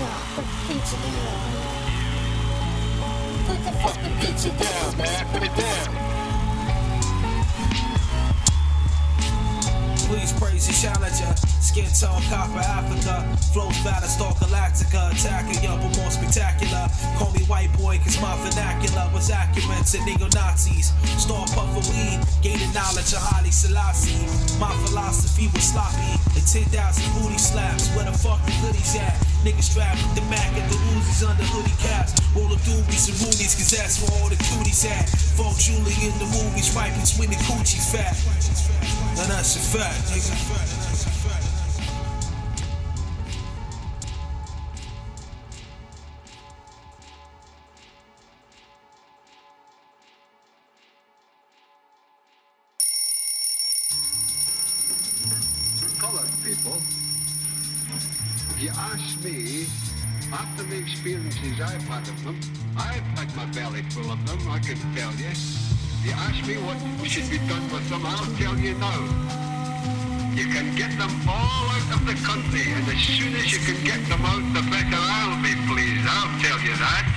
Put the fucking down, man. Put it down. Please praise the challenger. Skin tone, copper Africa. Flows Battlestar Galactica. Attacking you, but more spectacular. Call me white boy, cause my vernacular was accurate to neo Nazis. Star puffer weed, gaining knowledge of Haile Selassie. My philosophy was sloppy. And 10,000 booty slaps. Where the fuck the goodies at? Niggas strapped with the Mac and the Uzis under hoodie caps. Roll the doobies and roonies, cause that's where all the cuties at. Fuck Julie in the movies, right between the coochie fat. Now that's a fact, nigga. people, you ask me, after the experiences I've had of them, I've had my belly full of them, I can tell you. You ask me what should be done with them, I'll tell you now. You can get them all out of the country, and as soon as you can get them out, the better I'll be pleased. I'll tell you that.